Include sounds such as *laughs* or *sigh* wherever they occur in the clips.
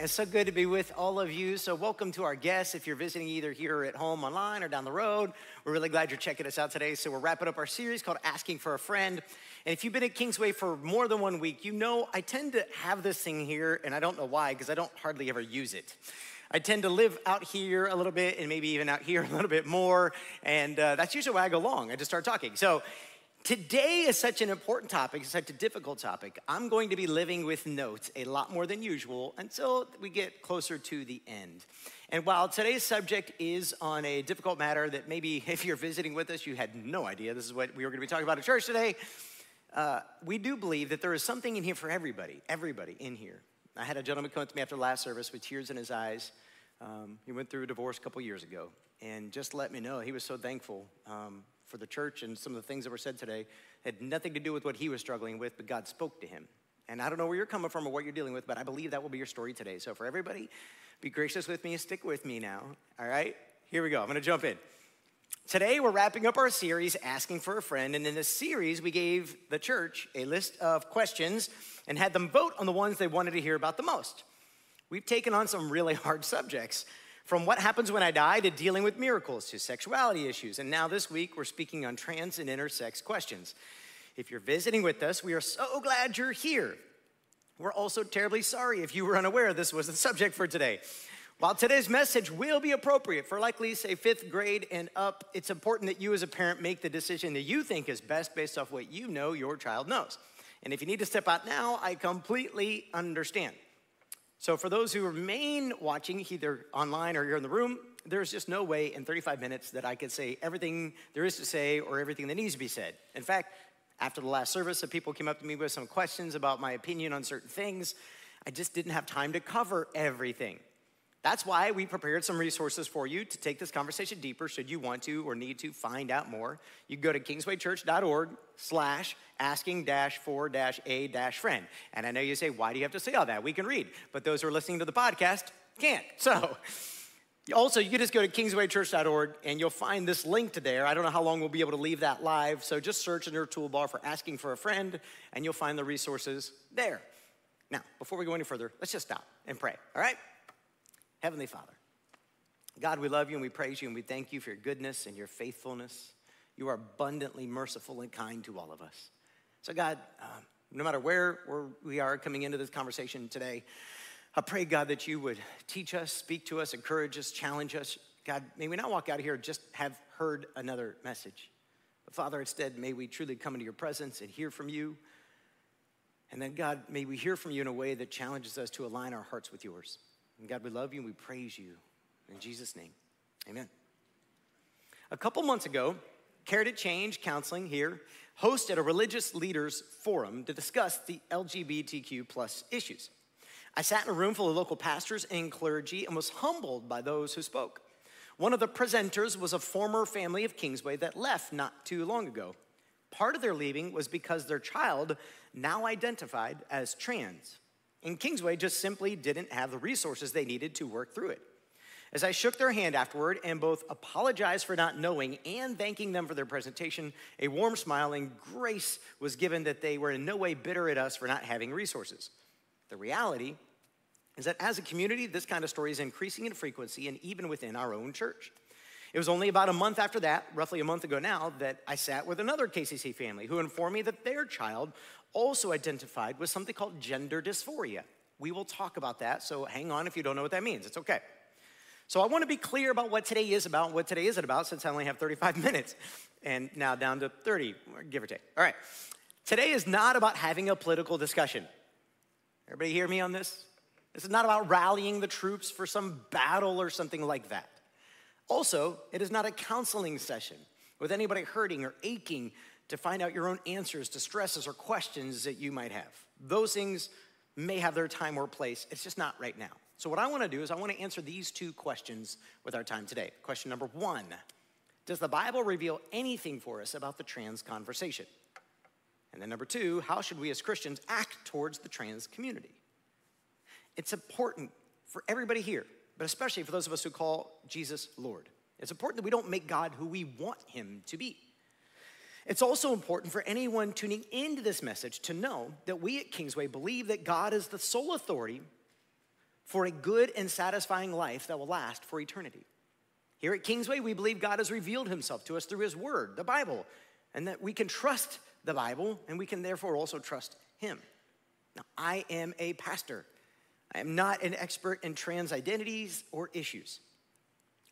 It's so good to be with all of you. So, welcome to our guests. If you're visiting either here or at home, online, or down the road, we're really glad you're checking us out today. So, we're wrapping up our series called Asking for a Friend. And if you've been at Kingsway for more than one week, you know I tend to have this thing here, and I don't know why, because I don't hardly ever use it. I tend to live out here a little bit and maybe even out here *laughs* a little bit more. And uh, that's usually why I go long. I just start talking. So, Today is such an important topic, such a difficult topic. I'm going to be living with notes a lot more than usual until we get closer to the end. And while today's subject is on a difficult matter that maybe *laughs* if you're visiting with us, you had no idea this is what we were going to be talking about at church today, uh, we do believe that there is something in here for everybody, everybody in here. I had a gentleman come up to me after last service with tears in his eyes. Um, he went through a divorce a couple years ago and just let me know he was so thankful um, for the church and some of the things that were said today had nothing to do with what he was struggling with, but God spoke to him. And I don't know where you're coming from or what you're dealing with, but I believe that will be your story today. So for everybody, be gracious with me and stick with me now. All right? Here we go. I'm going to jump in. Today, we're wrapping up our series, Asking for a Friend. And in this series, we gave the church a list of questions and had them vote on the ones they wanted to hear about the most. We've taken on some really hard subjects from what happens when I die to dealing with miracles to sexuality issues. And now this week, we're speaking on trans and intersex questions. If you're visiting with us, we are so glad you're here. We're also terribly sorry if you were unaware this was the subject for today. While today's message will be appropriate for likely, say, fifth grade and up, it's important that you as a parent make the decision that you think is best based off what you know your child knows. And if you need to step out now, I completely understand. So, for those who remain watching, either online or here in the room, there's just no way in 35 minutes that I could say everything there is to say or everything that needs to be said. In fact, after the last service, some people came up to me with some questions about my opinion on certain things. I just didn't have time to cover everything. That's why we prepared some resources for you to take this conversation deeper should you want to or need to find out more. You go to kingswaychurch.org slash asking dash for dash a dash friend. And I know you say, why do you have to say all that? We can read, but those who are listening to the podcast can't. *laughs* So also, you can just go to kingswaychurch.org and you'll find this link to there. I don't know how long we'll be able to leave that live, so just search in your toolbar for asking for a friend and you'll find the resources there. Now, before we go any further, let's just stop and pray, all right? Heavenly Father, God, we love you and we praise you and we thank you for your goodness and your faithfulness. You are abundantly merciful and kind to all of us. So, God, um, no matter where we are coming into this conversation today, I pray, God, that you would teach us, speak to us, encourage us, challenge us. God, may we not walk out of here just have heard another message. But Father, instead, may we truly come into your presence and hear from you. And then, God, may we hear from you in a way that challenges us to align our hearts with yours. And God, we love you and we praise you. In Jesus' name, amen. A couple months ago, Care to Change Counseling here hosted a religious leaders forum to discuss the LGBTQ plus issues. I sat in a room full of local pastors and clergy and was humbled by those who spoke. One of the presenters was a former family of Kingsway that left not too long ago. Part of their leaving was because their child now identified as trans. And Kingsway just simply didn't have the resources they needed to work through it. As I shook their hand afterward and both apologized for not knowing and thanking them for their presentation, a warm smile and grace was given that they were in no way bitter at us for not having resources. The reality is that as a community, this kind of story is increasing in frequency and even within our own church. It was only about a month after that, roughly a month ago now, that I sat with another KCC family who informed me that their child also identified with something called gender dysphoria. We will talk about that, so hang on if you don't know what that means. It's okay. So I want to be clear about what today is about, what today isn't about, since I only have 35 *laughs* minutes and now down to 30, give or take. All right. Today is not about having a political discussion. Everybody hear me on this? This is not about rallying the troops for some battle or something like that. Also, it is not a counseling session with anybody hurting or aching to find out your own answers to stresses or questions that you might have. Those things may have their time or place. It's just not right now. So, what I want to do is I want to answer these two questions with our time today. Question number one Does the Bible reveal anything for us about the trans conversation? And then number two, how should we as Christians act towards the trans community? It's important for everybody here, but especially for those of us who call Jesus Lord. It's important that we don't make God who we want him to be. It's also important for anyone tuning into this message to know that we at Kingsway believe that God is the sole authority for a good and satisfying life that will last for eternity. Here at Kingsway, we believe God has revealed himself to us through his word, the Bible, and that we can trust the Bible and we can therefore also trust him. Now, I am a pastor. I am not an expert in trans identities or issues.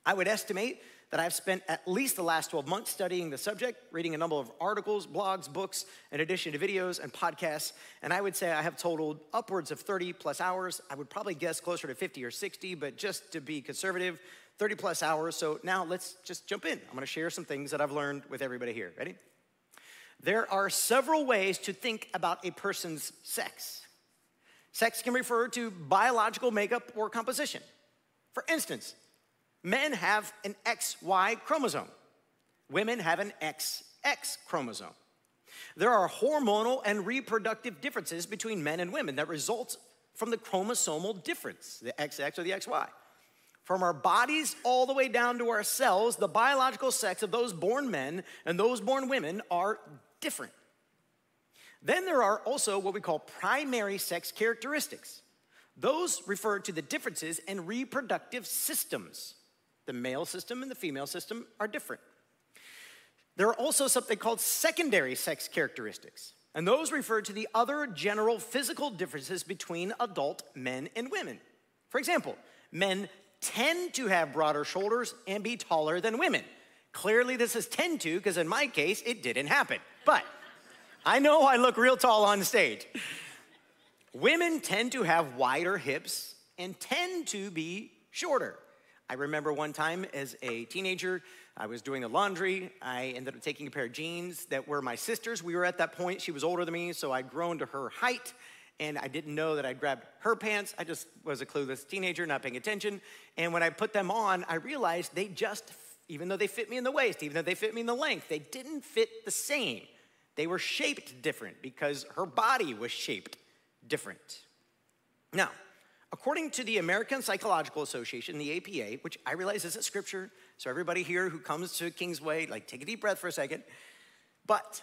I would estimate that I've spent at least the last 12 months studying the subject, reading a number of articles, blogs, books, in addition to videos and podcasts. And I would say I have totaled upwards of 30 plus hours. I would probably guess closer to 50 or 60, but just to be conservative, 30 plus hours. So now let's just jump in. I'm gonna share some things that I've learned with everybody here. Ready? There are several ways to think about a person's sex. Sex can refer to biological makeup or composition. For instance, men have an XY chromosome, women have an XX chromosome. There are hormonal and reproductive differences between men and women that results from the chromosomal difference, the XX or the XY. From our bodies all the way down to our cells, the biological sex of those born men and those born women are different. Then there are also what we call primary sex characteristics. Those refer to the differences in reproductive systems. The male system and the female system are different. There are also something called secondary sex characteristics, and those refer to the other general physical differences between adult men and women. For example, men tend to have broader shoulders and be taller than women. Clearly, this is tend to, because in my case, it didn't happen. But I know I look real tall on stage. Women tend to have wider hips and tend to be shorter. I remember one time as a teenager, I was doing the laundry. I ended up taking a pair of jeans that were my sister's. We were at that point, she was older than me, so I'd grown to her height, and I didn't know that I'd grabbed her pants. I just was a clueless teenager, not paying attention. And when I put them on, I realized they just, even though they fit me in the waist, even though they fit me in the length, they didn't fit the same. They were shaped different because her body was shaped different. Now, according to the American Psychological Association, the APA, which I realize isn't scripture, so everybody here who comes to Kingsway, like take a deep breath for a second. But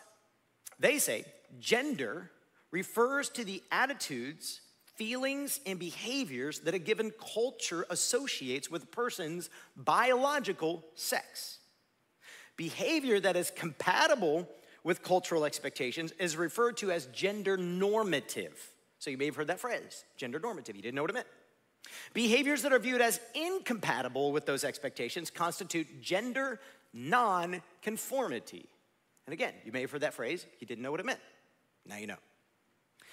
they say gender refers to the attitudes, feelings, and behaviors that a given culture associates with a person's biological sex. Behavior that is compatible with cultural expectations is referred to as gender normative. So you may have heard that phrase, gender normative. You didn't know what it meant. Behaviors that are viewed as incompatible with those expectations constitute gender non-conformity. And again, you may have heard that phrase, you didn't know what it meant. Now you know.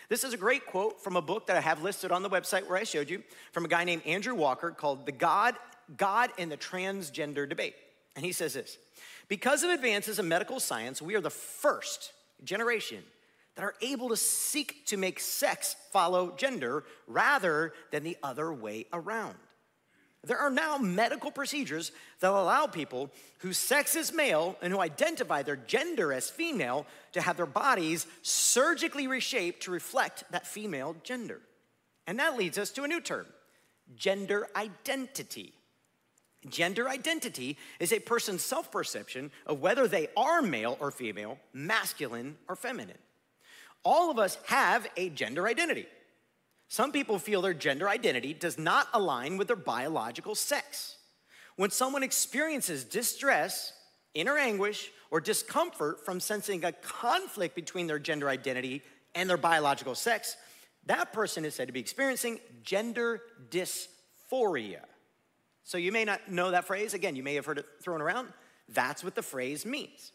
This is a great quote from a book that I have listed on the website where I showed you from a guy named Andrew Walker called The God, God in the Transgender Debate. And he says this because of advances in medical science, we are the first generation that are able to seek to make sex follow gender rather than the other way around. There are now medical procedures that allow people whose sex is male and who identify their gender as female to have their bodies surgically reshaped to reflect that female gender. And that leads us to a new term gender identity. Gender identity is a person's self perception of whether they are male or female, masculine or feminine. All of us have a gender identity. Some people feel their gender identity does not align with their biological sex. When someone experiences distress, inner anguish, or discomfort from sensing a conflict between their gender identity and their biological sex, that person is said to be experiencing gender dysphoria. So you may not know that phrase. Again, you may have heard it thrown around. That's what the phrase means.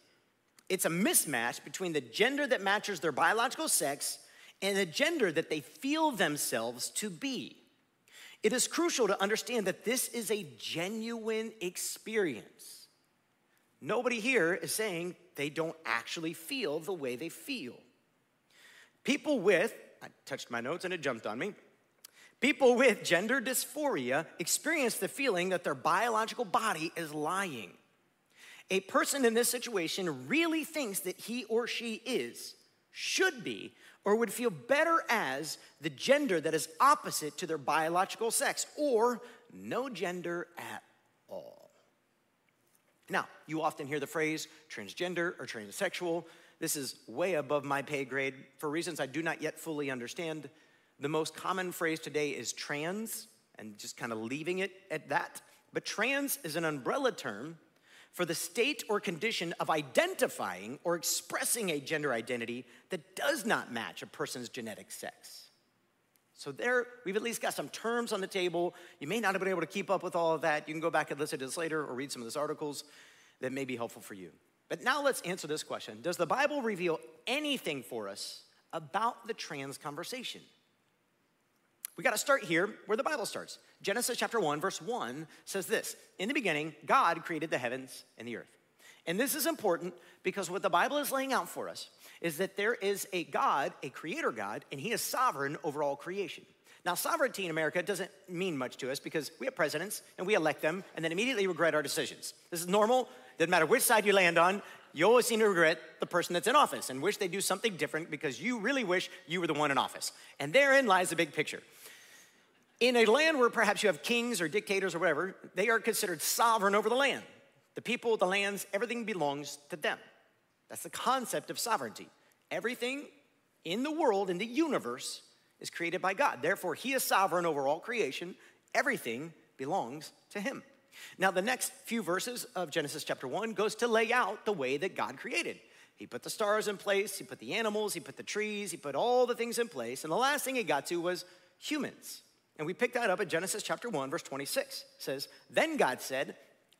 It's a mismatch between the gender that matches their biological sex and the gender that they feel themselves to be. It is crucial to understand that this is a genuine experience. Nobody here is saying they don't actually feel the way they feel. People with, I touched my notes and it jumped on me. People with gender dysphoria experience the feeling that their biological body is lying. A person in this situation really thinks that he or she is, should be, or would feel better as the gender that is opposite to their biological sex, or no gender at all. Now, you often hear the phrase transgender or transsexual. This is way above my pay grade for reasons I do not yet fully understand. The most common phrase today is trans, and just kind of leaving it at that. But trans is an umbrella term for the state or condition of identifying or expressing a gender identity that does not match a person's genetic sex. So, there, we've at least got some terms on the table. You may not have been able to keep up with all of that. You can go back and listen to this later or read some of those articles that may be helpful for you. But now let's answer this question Does the Bible reveal anything for us about the trans conversation? We got to start here where the Bible starts. Genesis chapter 1, verse 1 says this In the beginning, God created the heavens and the earth. And this is important because what the Bible is laying out for us is that there is a God, a creator God, and he is sovereign over all creation. Now, sovereignty in America doesn't mean much to us because we have presidents and we elect them and then immediately regret our decisions. This is normal. Doesn't matter which side you land on, you always seem to regret the person that's in office and wish they do something different because you really wish you were the one in office. And therein lies the big picture. In a land where perhaps you have kings or dictators or whatever, they are considered sovereign over the land. The people, the lands, everything belongs to them. That's the concept of sovereignty. Everything in the world, in the universe, is created by God. Therefore, He is sovereign over all creation. Everything belongs to Him. Now, the next few verses of Genesis chapter 1 goes to lay out the way that God created. He put the stars in place, He put the animals, He put the trees, He put all the things in place. And the last thing He got to was humans. And we pick that up at Genesis chapter 1, verse 26. It says, Then God said,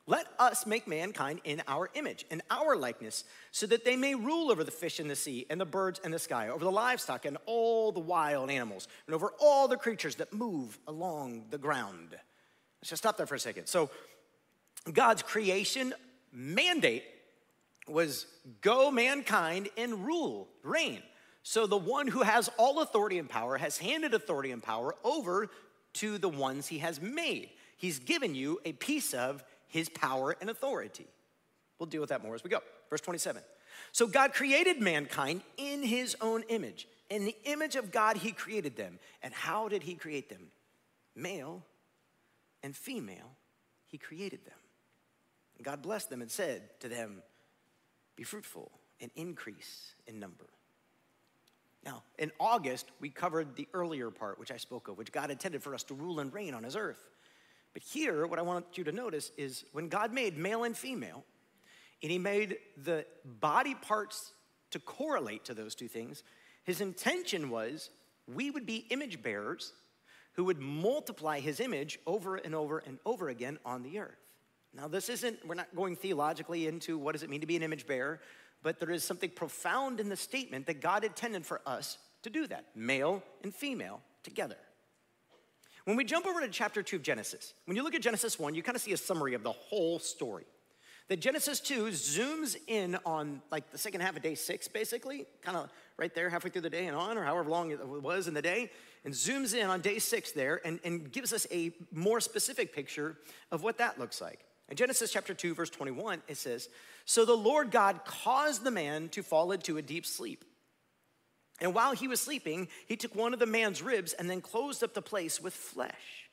Let us make mankind in our image, in our likeness, so that they may rule over the fish in the sea, and the birds in the sky, over the livestock, and all the wild animals, and over all the creatures that move along the ground. Let's just stop there for a second. So, God's creation mandate was go mankind and rule, reign. So the one who has all authority and power has handed authority and power over to the ones he has made. He's given you a piece of his power and authority. We'll deal with that more as we go. Verse 27. So God created mankind in his own image. In the image of God, he created them. And how did he create them? Male and female, he created them. And God blessed them and said to them, Be fruitful and increase in number. Now, in August, we covered the earlier part, which I spoke of, which God intended for us to rule and reign on his earth. But here, what I want you to notice is when God made male and female, and he made the body parts to correlate to those two things, his intention was we would be image bearers who would multiply his image over and over and over again on the earth. Now, this isn't, we're not going theologically into what does it mean to be an image bearer but there is something profound in the statement that God intended for us to do that male and female together. When we jump over to chapter 2 of Genesis, when you look at Genesis 1, you kind of see a summary of the whole story. That Genesis 2 zooms in on like the second half of day six, basically, kind of right there, halfway through the day and on, or however long it was in the day, and zooms in on day six there and, and gives us a more specific picture of what that looks like. In Genesis chapter 2, verse 21, it says, So the Lord God caused the man to fall into a deep sleep. And while he was sleeping, he took one of the man's ribs and then closed up the place with flesh.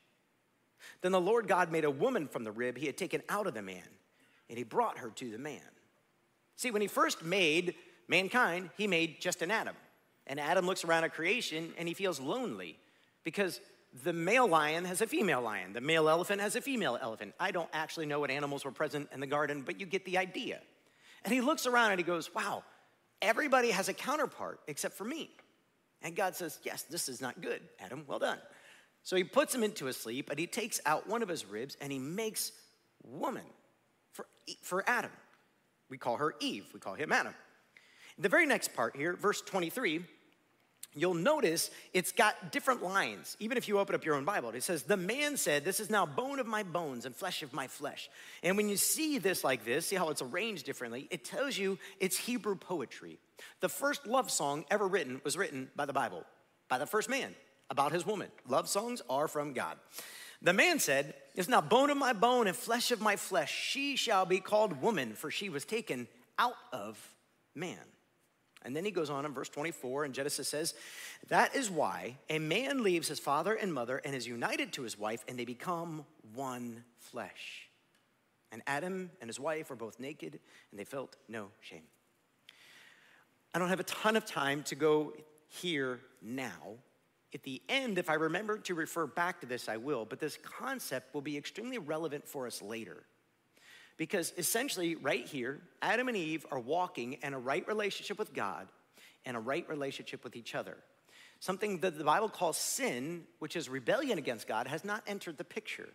Then the Lord God made a woman from the rib he had taken out of the man, and he brought her to the man. See, when he first made mankind, he made just an Adam. And Adam looks around at creation and he feels lonely because the male lion has a female lion. The male elephant has a female elephant. I don't actually know what animals were present in the garden, but you get the idea. And he looks around and he goes, Wow, everybody has a counterpart except for me. And God says, Yes, this is not good, Adam. Well done. So he puts him into a sleep and he takes out one of his ribs and he makes woman for, for Adam. We call her Eve, we call him Adam. The very next part here, verse 23, you'll notice it's got different lines, even if you open up your own Bible. It says, The man said, This is now bone of my bones and flesh of my flesh. And when you see this like this, see how it's arranged differently, it tells you it's Hebrew poetry. The first love song ever written was written by the Bible, by the first man about his woman. Love songs are from God. The man said, It's now bone of my bone and flesh of my flesh. She shall be called woman, for she was taken out of man. And then he goes on in verse 24, and Genesis says, That is why a man leaves his father and mother and is united to his wife, and they become one flesh. And Adam and his wife are both naked, and they felt no shame. I don't have a ton of time to go here now. At the end, if I remember to refer back to this, I will, but this concept will be extremely relevant for us later. Because essentially, right here, Adam and Eve are walking in a right relationship with God and a right relationship with each other. Something that the Bible calls sin, which is rebellion against God, has not entered the picture.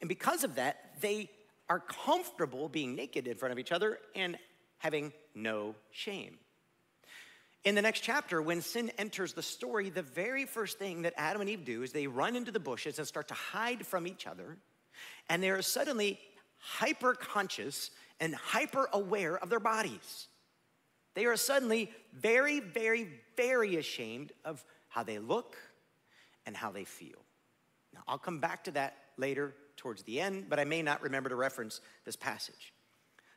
And because of that, they are comfortable being naked in front of each other and having no shame. In the next chapter, when sin enters the story, the very first thing that Adam and Eve do is they run into the bushes and start to hide from each other. And they are suddenly hyper conscious and hyper aware of their bodies. They are suddenly very, very, very ashamed of how they look and how they feel. Now, I'll come back to that later towards the end, but I may not remember to reference this passage.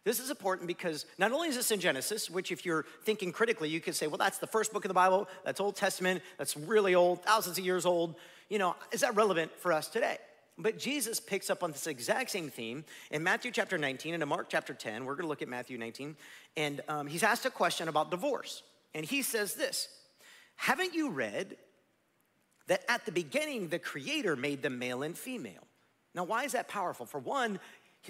This is important because not only is this in Genesis, which, if you're thinking critically, you could say, well, that's the first book of the Bible, that's Old Testament, that's really old, thousands of years old. You know, is that relevant for us today? But Jesus picks up on this exact same theme in Matthew chapter 19 and in Mark chapter 10. We're going to look at Matthew 19. And um, he's asked a question about divorce. And he says this Haven't you read that at the beginning the Creator made them male and female? Now, why is that powerful? For one,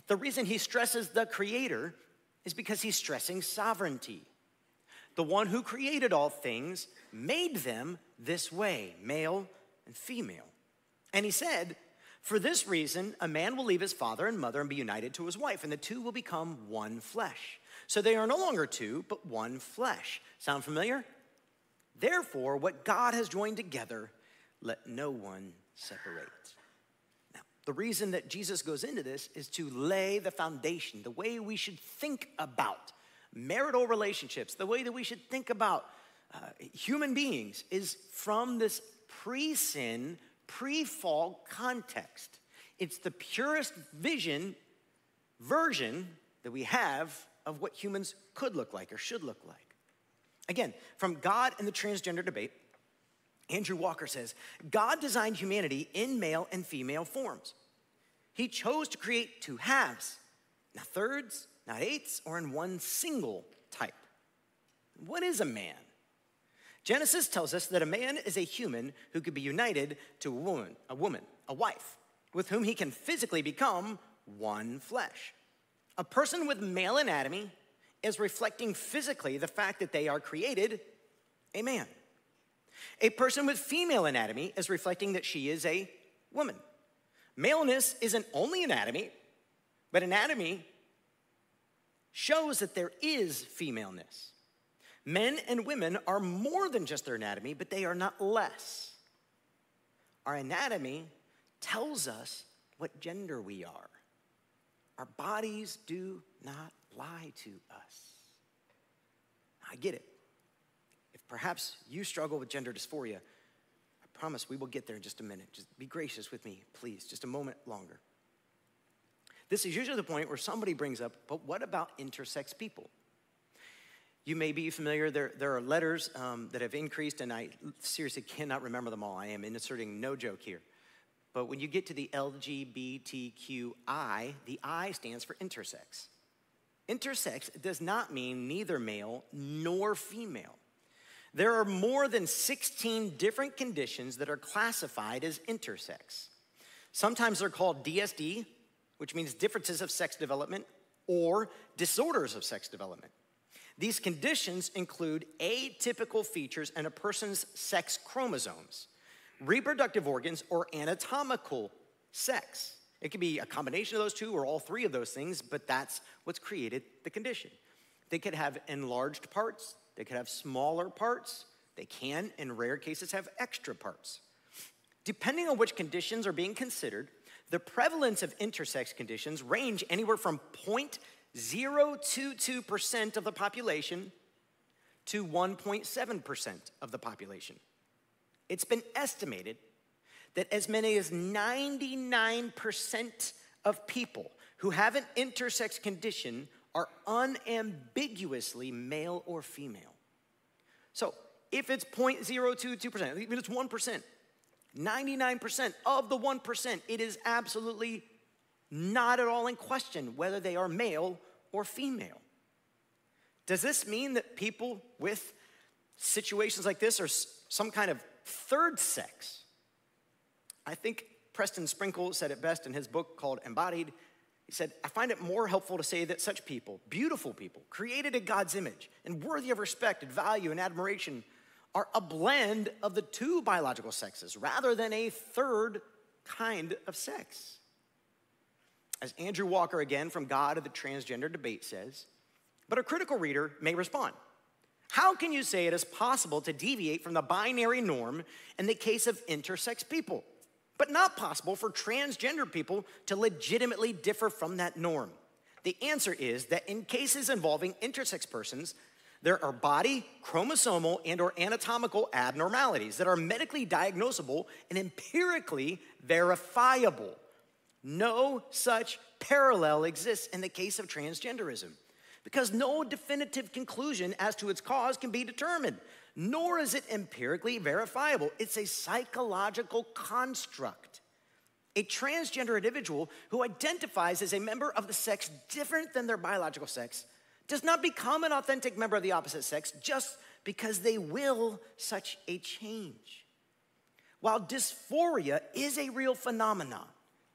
the reason he stresses the Creator is because he's stressing sovereignty. The one who created all things made them this way, male and female. And he said, for this reason, a man will leave his father and mother and be united to his wife, and the two will become one flesh. So they are no longer two, but one flesh. Sound familiar? Therefore, what God has joined together, let no one separate. Now, the reason that Jesus goes into this is to lay the foundation, the way we should think about marital relationships, the way that we should think about uh, human beings is from this pre sin pre fall context. It's the purest vision, version that we have of what humans could look like or should look like. Again, from God and the transgender debate, Andrew Walker says God designed humanity in male and female forms. He chose to create two halves, not thirds, not eighths, or in one single type. What is a man? Genesis tells us that a man is a human who could be united to a woman, a woman, a wife, with whom he can physically become one flesh. A person with male anatomy is reflecting physically the fact that they are created a man. A person with female anatomy is reflecting that she is a woman. Maleness isn't only anatomy, but anatomy shows that there is femaleness. Men and women are more than just their anatomy, but they are not less. Our anatomy tells us what gender we are. Our bodies do not lie to us. I get it. If perhaps you struggle with gender dysphoria, I promise we will get there in just a minute. Just be gracious with me, please, just a moment longer. This is usually the point where somebody brings up, but what about intersex people? You may be familiar, there, there are letters um, that have increased, and I seriously cannot remember them all. I am inserting no joke here. But when you get to the LGBTQI, the I stands for intersex. Intersex does not mean neither male nor female. There are more than 16 different conditions that are classified as intersex. Sometimes they're called DSD, which means differences of sex development, or disorders of sex development. These conditions include atypical features in a person's sex chromosomes, reproductive organs, or anatomical sex. It could be a combination of those two or all three of those things, but that's what's created the condition. They could have enlarged parts, they could have smaller parts, they can, in rare cases, have extra parts. Depending on which conditions are being considered, the prevalence of intersex conditions range anywhere from 0.22% of the population to 1.7% of the population. It's been estimated that as many as 99% of people who have an intersex condition are unambiguously male or female. So if it's 0.022%, even it's 1%, 99% of the 1%, it is absolutely not at all in question whether they are male or female. Does this mean that people with situations like this are some kind of third sex? I think Preston Sprinkle said it best in his book called Embodied. He said, I find it more helpful to say that such people, beautiful people, created in God's image and worthy of respect and value and admiration, are a blend of the two biological sexes rather than a third kind of sex. As Andrew Walker, again from God of the Transgender Debate, says, but a critical reader may respond. How can you say it is possible to deviate from the binary norm in the case of intersex people, but not possible for transgender people to legitimately differ from that norm? The answer is that in cases involving intersex persons, there are body, chromosomal, and or anatomical abnormalities that are medically diagnosable and empirically verifiable. No such parallel exists in the case of transgenderism because no definitive conclusion as to its cause can be determined, nor is it empirically verifiable. It's a psychological construct. A transgender individual who identifies as a member of the sex different than their biological sex does not become an authentic member of the opposite sex just because they will such a change. While dysphoria is a real phenomenon,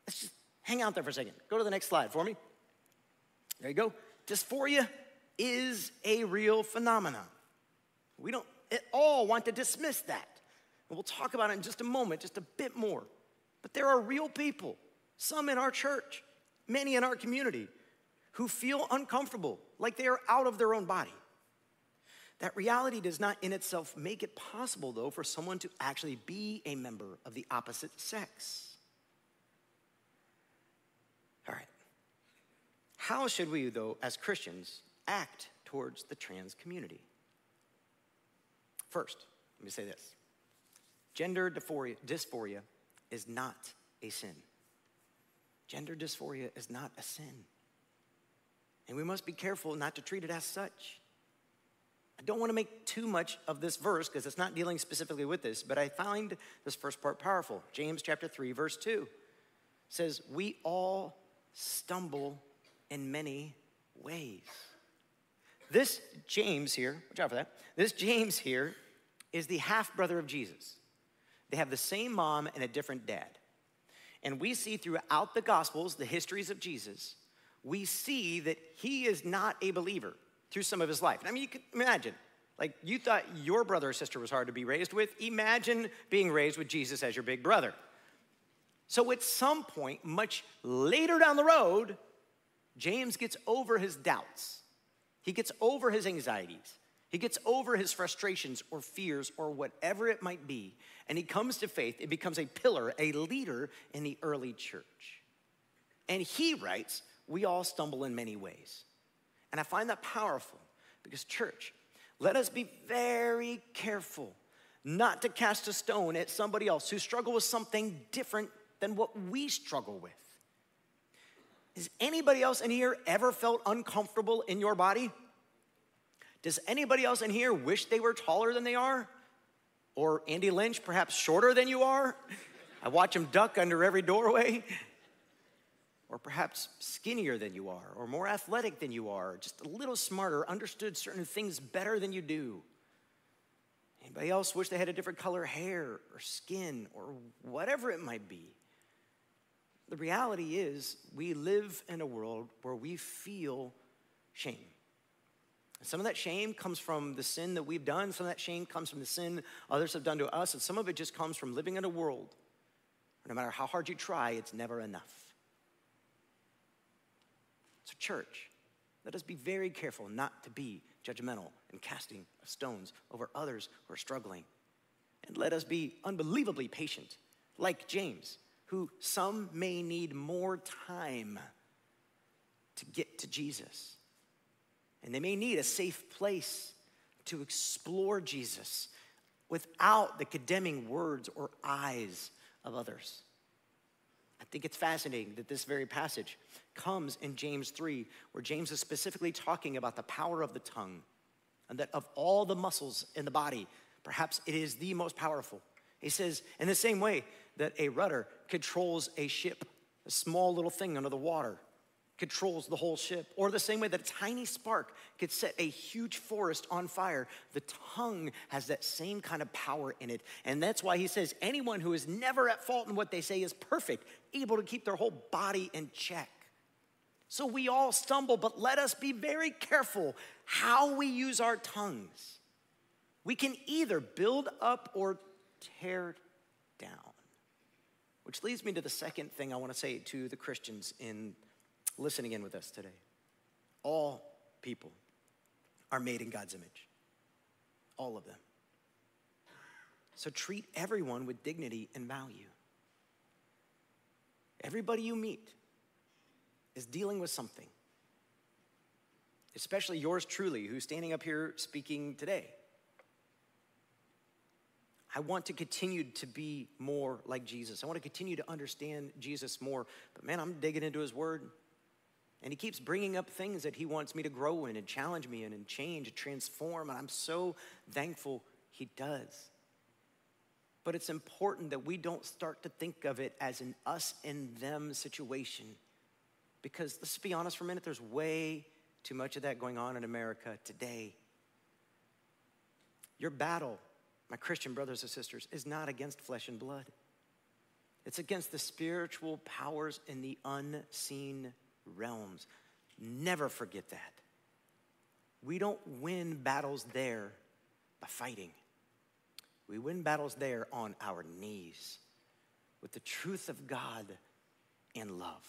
let's just hang out there for a second. Go to the next slide for me. There you go. Dysphoria is a real phenomenon. We don't at all want to dismiss that. And we'll talk about it in just a moment, just a bit more. But there are real people, some in our church, many in our community, who feel uncomfortable, like they are out of their own body. That reality does not in itself make it possible, though, for someone to actually be a member of the opposite sex. All right. How should we, though, as Christians, act towards the trans community? First, let me say this gender dysphoria, dysphoria is not a sin. Gender dysphoria is not a sin. And we must be careful not to treat it as such. I don't want to make too much of this verse because it's not dealing specifically with this, but I find this first part powerful. James chapter 3, verse 2 says, We all stumble in many ways. This James here, watch out for that. This James here is the half brother of Jesus. They have the same mom and a different dad. And we see throughout the Gospels, the histories of Jesus, we see that he is not a believer through some of his life. I mean, you can imagine, like you thought your brother or sister was hard to be raised with. Imagine being raised with Jesus as your big brother. So at some point, much later down the road, James gets over his doubts. He gets over his anxieties. He gets over his frustrations or fears or whatever it might be. And he comes to faith. It becomes a pillar, a leader in the early church. And he writes, we all stumble in many ways. And I find that powerful because, church, let us be very careful not to cast a stone at somebody else who struggle with something different than what we struggle with. Has anybody else in here ever felt uncomfortable in your body? Does anybody else in here wish they were taller than they are? Or Andy Lynch, perhaps shorter than you are? *laughs* I watch him duck under every doorway *laughs* or perhaps skinnier than you are, or more athletic than you are, just a little smarter, understood certain things better than you do. Anybody else wish they had a different color hair or skin or whatever it might be? The reality is, we live in a world where we feel shame. Some of that shame comes from the sin that we've done, some of that shame comes from the sin others have done to us, and some of it just comes from living in a world where no matter how hard you try, it's never enough. So, church, let us be very careful not to be judgmental and casting stones over others who are struggling. And let us be unbelievably patient, like James, who some may need more time to get to Jesus. And they may need a safe place to explore Jesus without the condemning words or eyes of others. I think it's fascinating that this very passage comes in James 3, where James is specifically talking about the power of the tongue. and that of all the muscles in the body, perhaps it is the most powerful. He says, in the same way that a rudder controls a ship, a small little thing under the water controls the whole ship, or the same way that a tiny spark could set a huge forest on fire, the tongue has that same kind of power in it. And that's why he says, anyone who is never at fault in what they say is perfect, able to keep their whole body in check. So we all stumble, but let us be very careful how we use our tongues. We can either build up or tear. Which leads me to the second thing I want to say to the Christians in listening in with us today. All people are made in God's image, all of them. So treat everyone with dignity and value. Everybody you meet is dealing with something, especially yours truly, who's standing up here speaking today. I want to continue to be more like Jesus. I want to continue to understand Jesus more. But man, I'm digging into his word. And he keeps bringing up things that he wants me to grow in and challenge me in and change and transform. And I'm so thankful he does. But it's important that we don't start to think of it as an us and them situation. Because let's be honest for a minute, there's way too much of that going on in America today. Your battle, my Christian brothers and sisters, is not against flesh and blood. It's against the spiritual powers in the unseen realms. Never forget that. We don't win battles there by fighting. We win battles there on our knees with the truth of God and love.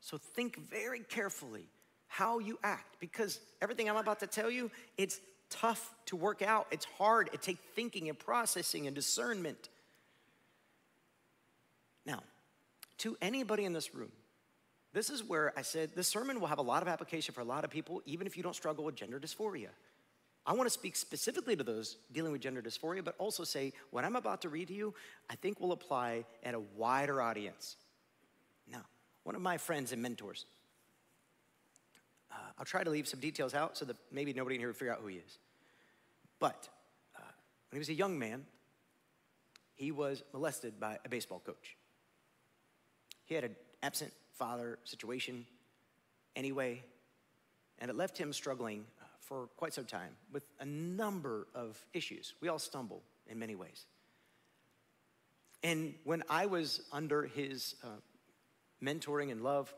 So think very carefully how you act because everything I'm about to tell you, it's tough to work out. It's hard. It takes thinking and processing and discernment. Now, to anybody in this room this is where I said this sermon will have a lot of application for a lot of people, even if you don't struggle with gender dysphoria. I want to speak specifically to those dealing with gender dysphoria, but also say what I'm about to read to you, I think will apply at a wider audience. Now, one of my friends and mentors, uh, I'll try to leave some details out so that maybe nobody in here will figure out who he is. But uh, when he was a young man, he was molested by a baseball coach. He had an absent father situation anyway, and it left him struggling uh, for quite some time with a number of issues. We all stumble in many ways. And when I was under his uh, mentoring and love,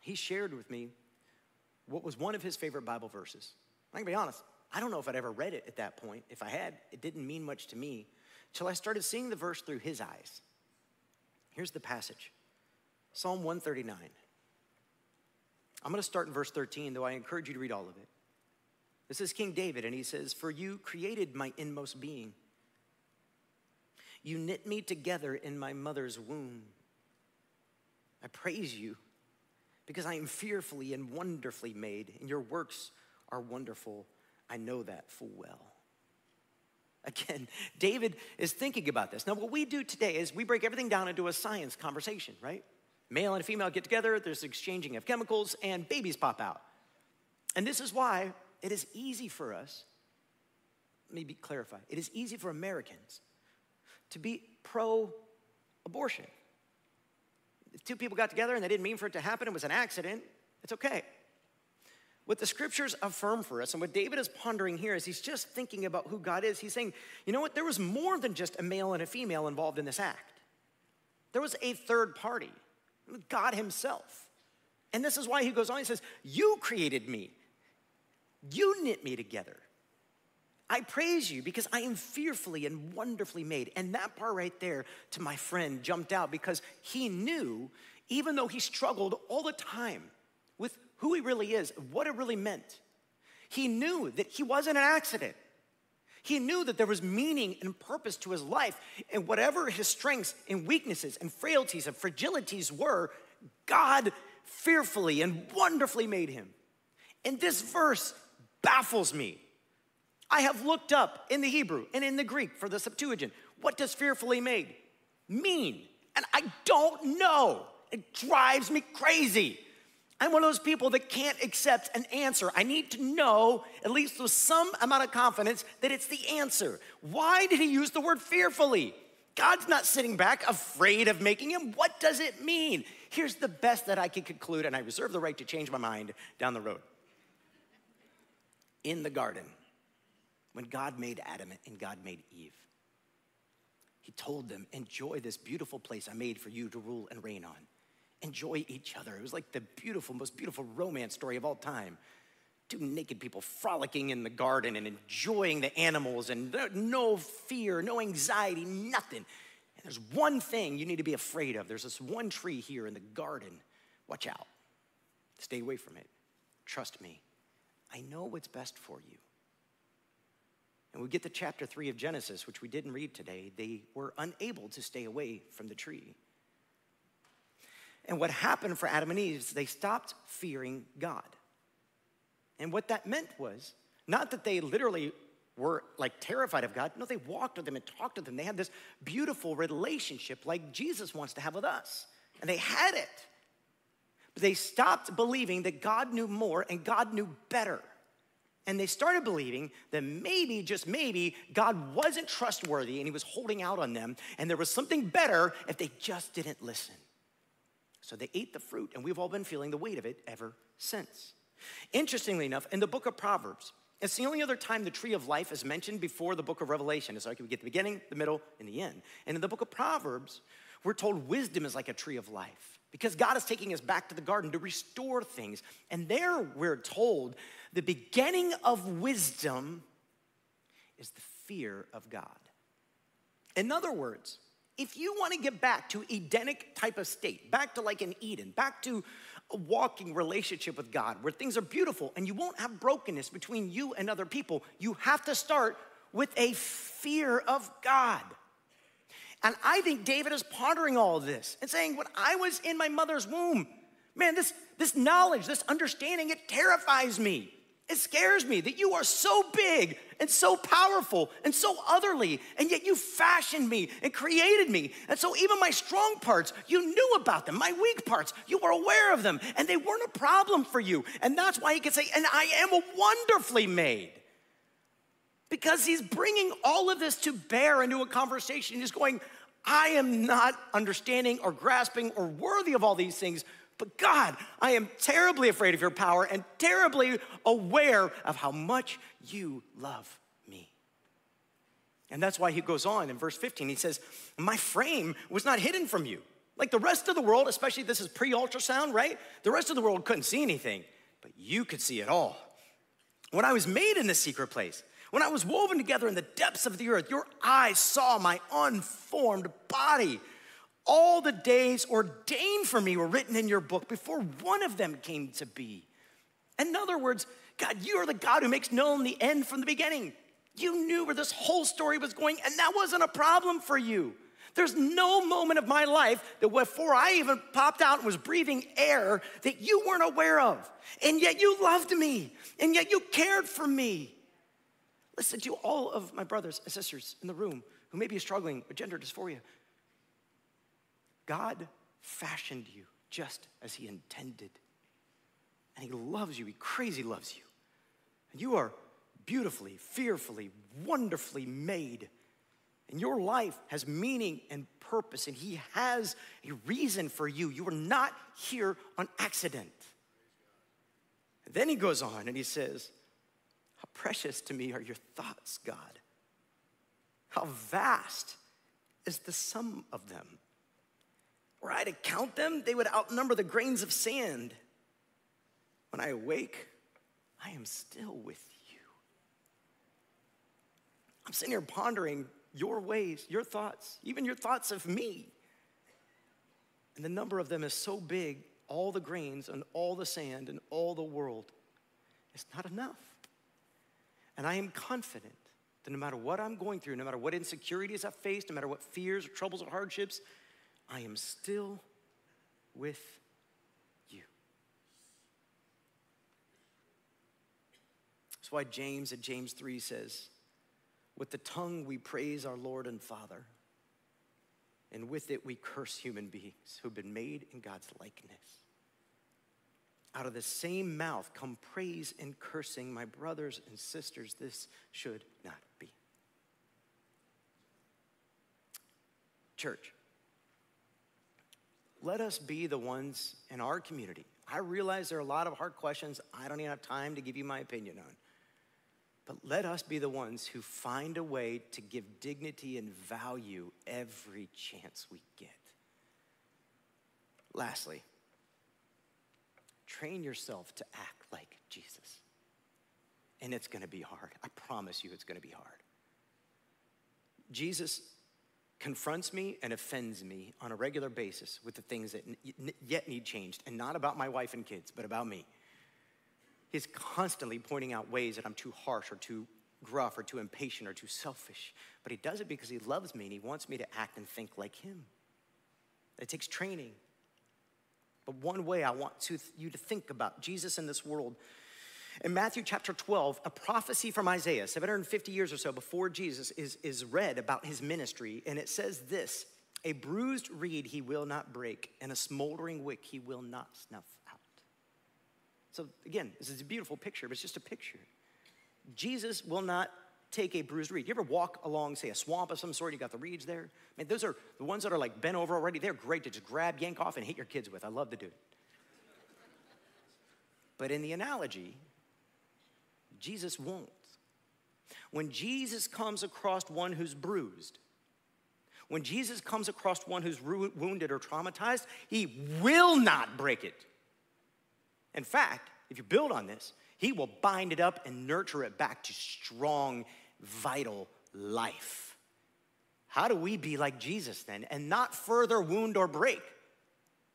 he shared with me what was one of his favorite Bible verses. I can be honest, I don't know if I'd ever read it at that point. If I had, it didn't mean much to me till I started seeing the verse through his eyes. Here's the passage Psalm 139. I'm going to start in verse 13, though I encourage you to read all of it. This is King David, and he says, For you created my inmost being. You knit me together in my mother's womb. I praise you because I am fearfully and wonderfully made, and your works are wonderful. I know that full well. Again, *laughs* David is thinking about this. Now, what we do today is we break everything down into a science conversation, right? Male and female get together, there's exchanging of chemicals, and babies pop out. And this is why it is easy for us, let me be clarify, it is easy for Americans to be pro abortion. Two people got together and they didn't mean for it to happen, it was an accident, it's okay. What the scriptures affirm for us, and what David is pondering here is he's just thinking about who God is. He's saying, you know what, there was more than just a male and a female involved in this act, there was a third party. God Himself. And this is why He goes on, He says, You created me, you knit me together. I praise you because I am fearfully and wonderfully made. And that part right there to my friend jumped out because he knew, even though he struggled all the time with who he really is, what it really meant, he knew that he wasn't an accident. He knew that there was meaning and purpose to his life, and whatever his strengths and weaknesses and frailties and fragilities were, God fearfully and wonderfully made him. And this verse baffles me. I have looked up in the Hebrew and in the Greek for the Septuagint. What does fearfully made mean? And I don't know. It drives me crazy. I'm one of those people that can't accept an answer. I need to know, at least with some amount of confidence, that it's the answer. Why did he use the word fearfully? God's not sitting back afraid of making him. What does it mean? Here's the best that I can conclude, and I reserve the right to change my mind down the road. In the garden, when God made Adam and God made Eve, he told them, Enjoy this beautiful place I made for you to rule and reign on enjoy each other. It was like the beautiful, most beautiful romance story of all time. Two naked people frolicking in the garden and enjoying the animals and no fear, no anxiety, nothing. And there's one thing you need to be afraid of. There's this one tree here in the garden. Watch out. Stay away from it. Trust me. I know what's best for you. And we get to chapter three of Genesis, which we didn't read today. They were unable to stay away from the tree. And what happened for Adam and Eve is they stopped fearing God. And what that meant was not that they literally were like terrified of God. No, they walked with him and talked with him. They had this beautiful relationship like Jesus wants to have with us. And they had it. But they stopped believing that God knew more and God knew better. And they started believing that maybe, just maybe, God wasn't trustworthy and he was holding out on them. And there was something better if they just didn't listen. So they ate the fruit, and we've all been feeling the weight of it ever since. Interestingly enough, in the book of Proverbs, it's the only other time the tree of life is mentioned before the book of Revelation. It's like we get the beginning, the middle, and the end. And in the book of Proverbs, we're told wisdom is like a tree of life because God is taking us back to the garden to restore things. And there we're told the beginning of wisdom is the fear of God. In other words, if you want to get back to Edenic type of state, back to like an Eden, back to a walking relationship with God where things are beautiful and you won't have brokenness between you and other people, you have to start with a fear of God. And I think David is pondering all of this and saying, when I was in my mother's womb, man, this, this knowledge, this understanding, it terrifies me. It scares me that you are so big and so powerful and so otherly, and yet you fashioned me and created me. And so, even my strong parts, you knew about them. My weak parts, you were aware of them, and they weren't a problem for you. And that's why he can say, And I am wonderfully made. Because he's bringing all of this to bear into a conversation. He's going, I am not understanding or grasping or worthy of all these things, but God, I am terribly afraid of your power and terribly aware of how much you love me. And that's why he goes on in verse 15. He says, My frame was not hidden from you. Like the rest of the world, especially this is pre ultrasound, right? The rest of the world couldn't see anything, but you could see it all. When I was made in the secret place, when I was woven together in the depths of the earth, your eyes saw my unformed body. All the days ordained for me were written in your book before one of them came to be. In other words, God, you are the God who makes known the end from the beginning. You knew where this whole story was going, and that wasn't a problem for you. There's no moment of my life that before I even popped out and was breathing air that you weren't aware of. And yet you loved me, and yet you cared for me. Listen to all of my brothers and sisters in the room who may be struggling with gender dysphoria. God fashioned you just as He intended. And He loves you, He crazy loves you. And you are beautifully, fearfully, wonderfully made. And your life has meaning and purpose, and He has a reason for you. You are not here on accident. And then He goes on and He says, How precious to me are your thoughts, God. How vast is the sum of them. Were I to count them, they would outnumber the grains of sand. When I awake, I am still with you. I'm sitting here pondering your ways, your thoughts, even your thoughts of me. And the number of them is so big, all the grains and all the sand and all the world is not enough. And I am confident that no matter what I'm going through, no matter what insecurities I've faced, no matter what fears or troubles or hardships, I am still with you. That's why James at James 3 says, With the tongue we praise our Lord and Father, and with it we curse human beings who've been made in God's likeness. Out of the same mouth come praise and cursing. My brothers and sisters, this should not be. Church, let us be the ones in our community. I realize there are a lot of hard questions I don't even have time to give you my opinion on. But let us be the ones who find a way to give dignity and value every chance we get. Lastly, train yourself to act like Jesus. And it's gonna be hard. I promise you, it's gonna be hard. Jesus confronts me and offends me on a regular basis with the things that yet need changed, and not about my wife and kids, but about me. He's constantly pointing out ways that I'm too harsh or too gruff or too impatient or too selfish. But he does it because he loves me and he wants me to act and think like him. It takes training. But one way I want to, you to think about Jesus in this world in Matthew chapter 12, a prophecy from Isaiah, 750 years or so before Jesus, is, is read about his ministry, and it says this A bruised reed he will not break, and a smoldering wick he will not snuff out. So, again, this is a beautiful picture, but it's just a picture. Jesus will not take a bruised reed. You ever walk along, say, a swamp of some sort, you got the reeds there? I mean, those are the ones that are like bent over already. They're great to just grab, yank off, and hit your kids with. I love to do it. But in the analogy, Jesus won't. When Jesus comes across one who's bruised, when Jesus comes across one who's wounded or traumatized, he will not break it. In fact, if you build on this, he will bind it up and nurture it back to strong, vital life. How do we be like Jesus then and not further wound or break,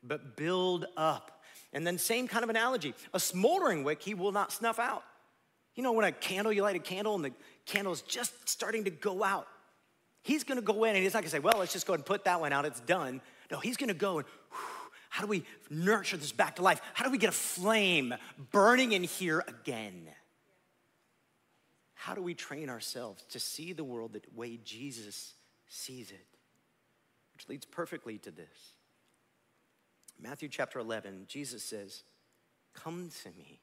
but build up? And then, same kind of analogy a smoldering wick he will not snuff out. You know, when a candle, you light a candle and the candle is just starting to go out. He's gonna go in and he's not gonna say, well, let's just go and put that one out, it's done. No, he's gonna go and, how do we nurture this back to life? How do we get a flame burning in here again? How do we train ourselves to see the world the way Jesus sees it? Which leads perfectly to this. Matthew chapter 11, Jesus says, Come to me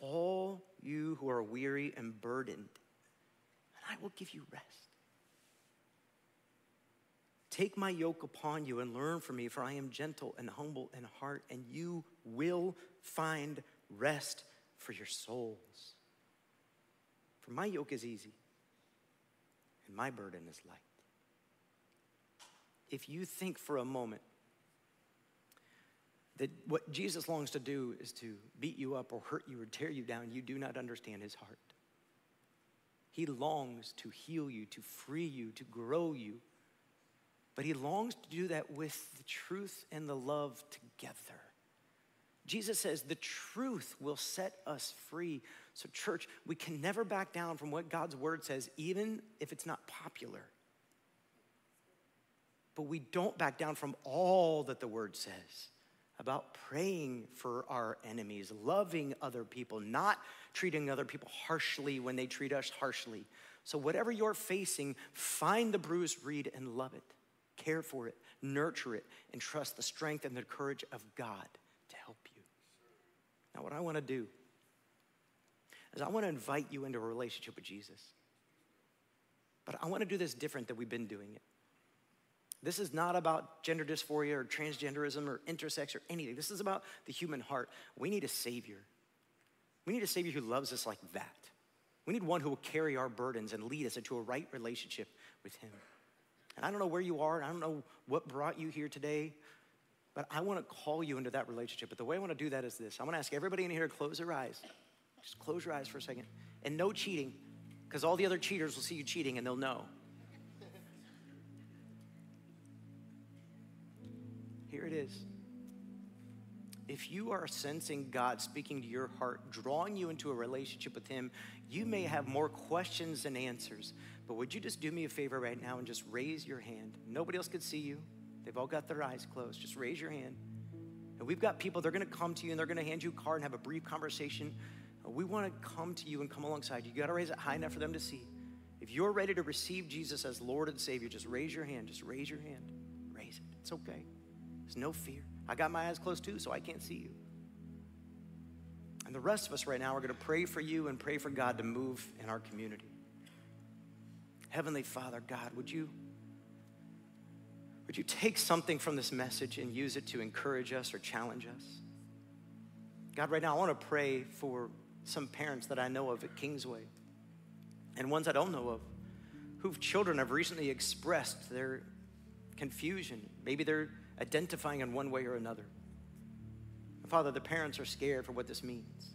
all you who are weary and burdened, and I will give you rest. Take my yoke upon you and learn from me, for I am gentle and humble in heart, and you will find rest for your souls. For my yoke is easy, and my burden is light. If you think for a moment that what Jesus longs to do is to beat you up or hurt you or tear you down, you do not understand his heart. He longs to heal you, to free you, to grow you. But he longs to do that with the truth and the love together. Jesus says the truth will set us free. So, church, we can never back down from what God's word says, even if it's not popular. But we don't back down from all that the word says about praying for our enemies, loving other people, not treating other people harshly when they treat us harshly. So, whatever you're facing, find the bruised reed and love it. Care for it, nurture it, and trust the strength and the courage of God to help you. Now, what I want to do is I want to invite you into a relationship with Jesus. But I want to do this different than we've been doing it. This is not about gender dysphoria or transgenderism or intersex or anything. This is about the human heart. We need a Savior. We need a Savior who loves us like that. We need one who will carry our burdens and lead us into a right relationship with Him. And I don't know where you are, and I don't know what brought you here today, but I want to call you into that relationship. But the way I want to do that is this I want to ask everybody in here to close their eyes. Just close your eyes for a second. And no cheating, because all the other cheaters will see you cheating and they'll know. Here it is. If you are sensing God speaking to your heart, drawing you into a relationship with Him, you may have more questions than answers. But would you just do me a favor right now and just raise your hand? Nobody else could see you. They've all got their eyes closed. Just raise your hand. And we've got people, they're gonna come to you and they're gonna hand you a card and have a brief conversation. We wanna come to you and come alongside you. You gotta raise it high enough for them to see. If you're ready to receive Jesus as Lord and Savior, just raise your hand. Just raise your hand. Raise it. It's okay. There's no fear. I got my eyes closed too, so I can't see you. And the rest of us right now are going to pray for you and pray for God to move in our community. Heavenly Father, God, would you would you take something from this message and use it to encourage us or challenge us? God, right now I want to pray for some parents that I know of at Kingsway and ones I don't know of whose children have recently expressed their confusion. Maybe they're identifying in one way or another. Father, the parents are scared for what this means.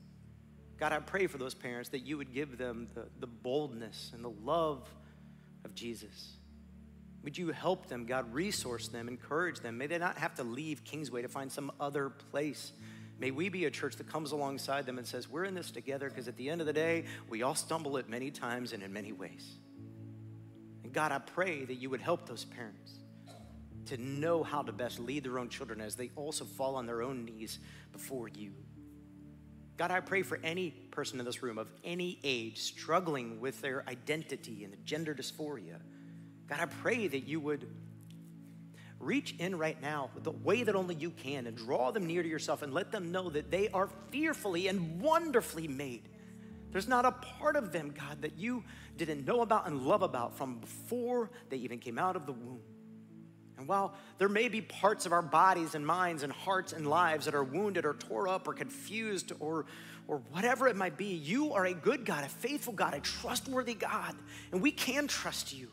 God, I pray for those parents that you would give them the, the boldness and the love of Jesus. Would you help them, God, resource them, encourage them? May they not have to leave Kingsway to find some other place. May we be a church that comes alongside them and says, We're in this together because at the end of the day, we all stumble at many times and in many ways. And God, I pray that you would help those parents to know how to best lead their own children as they also fall on their own knees before you. God, I pray for any person in this room of any age struggling with their identity and the gender dysphoria. God, I pray that you would reach in right now with the way that only you can and draw them near to yourself and let them know that they are fearfully and wonderfully made. There's not a part of them, God, that you didn't know about and love about from before they even came out of the womb. And while there may be parts of our bodies and minds and hearts and lives that are wounded or tore up or confused or, or whatever it might be, you are a good God, a faithful God, a trustworthy God, and we can trust you.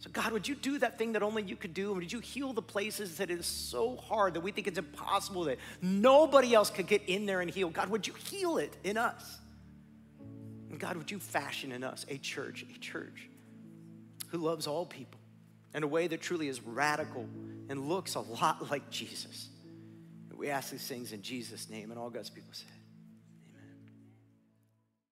So, God, would you do that thing that only you could do? Would you heal the places that is so hard that we think it's impossible that nobody else could get in there and heal? God, would you heal it in us? And God, would you fashion in us a church, a church who loves all people? in a way that truly is radical and looks a lot like Jesus. We ask these things in Jesus' name, and all God's people say.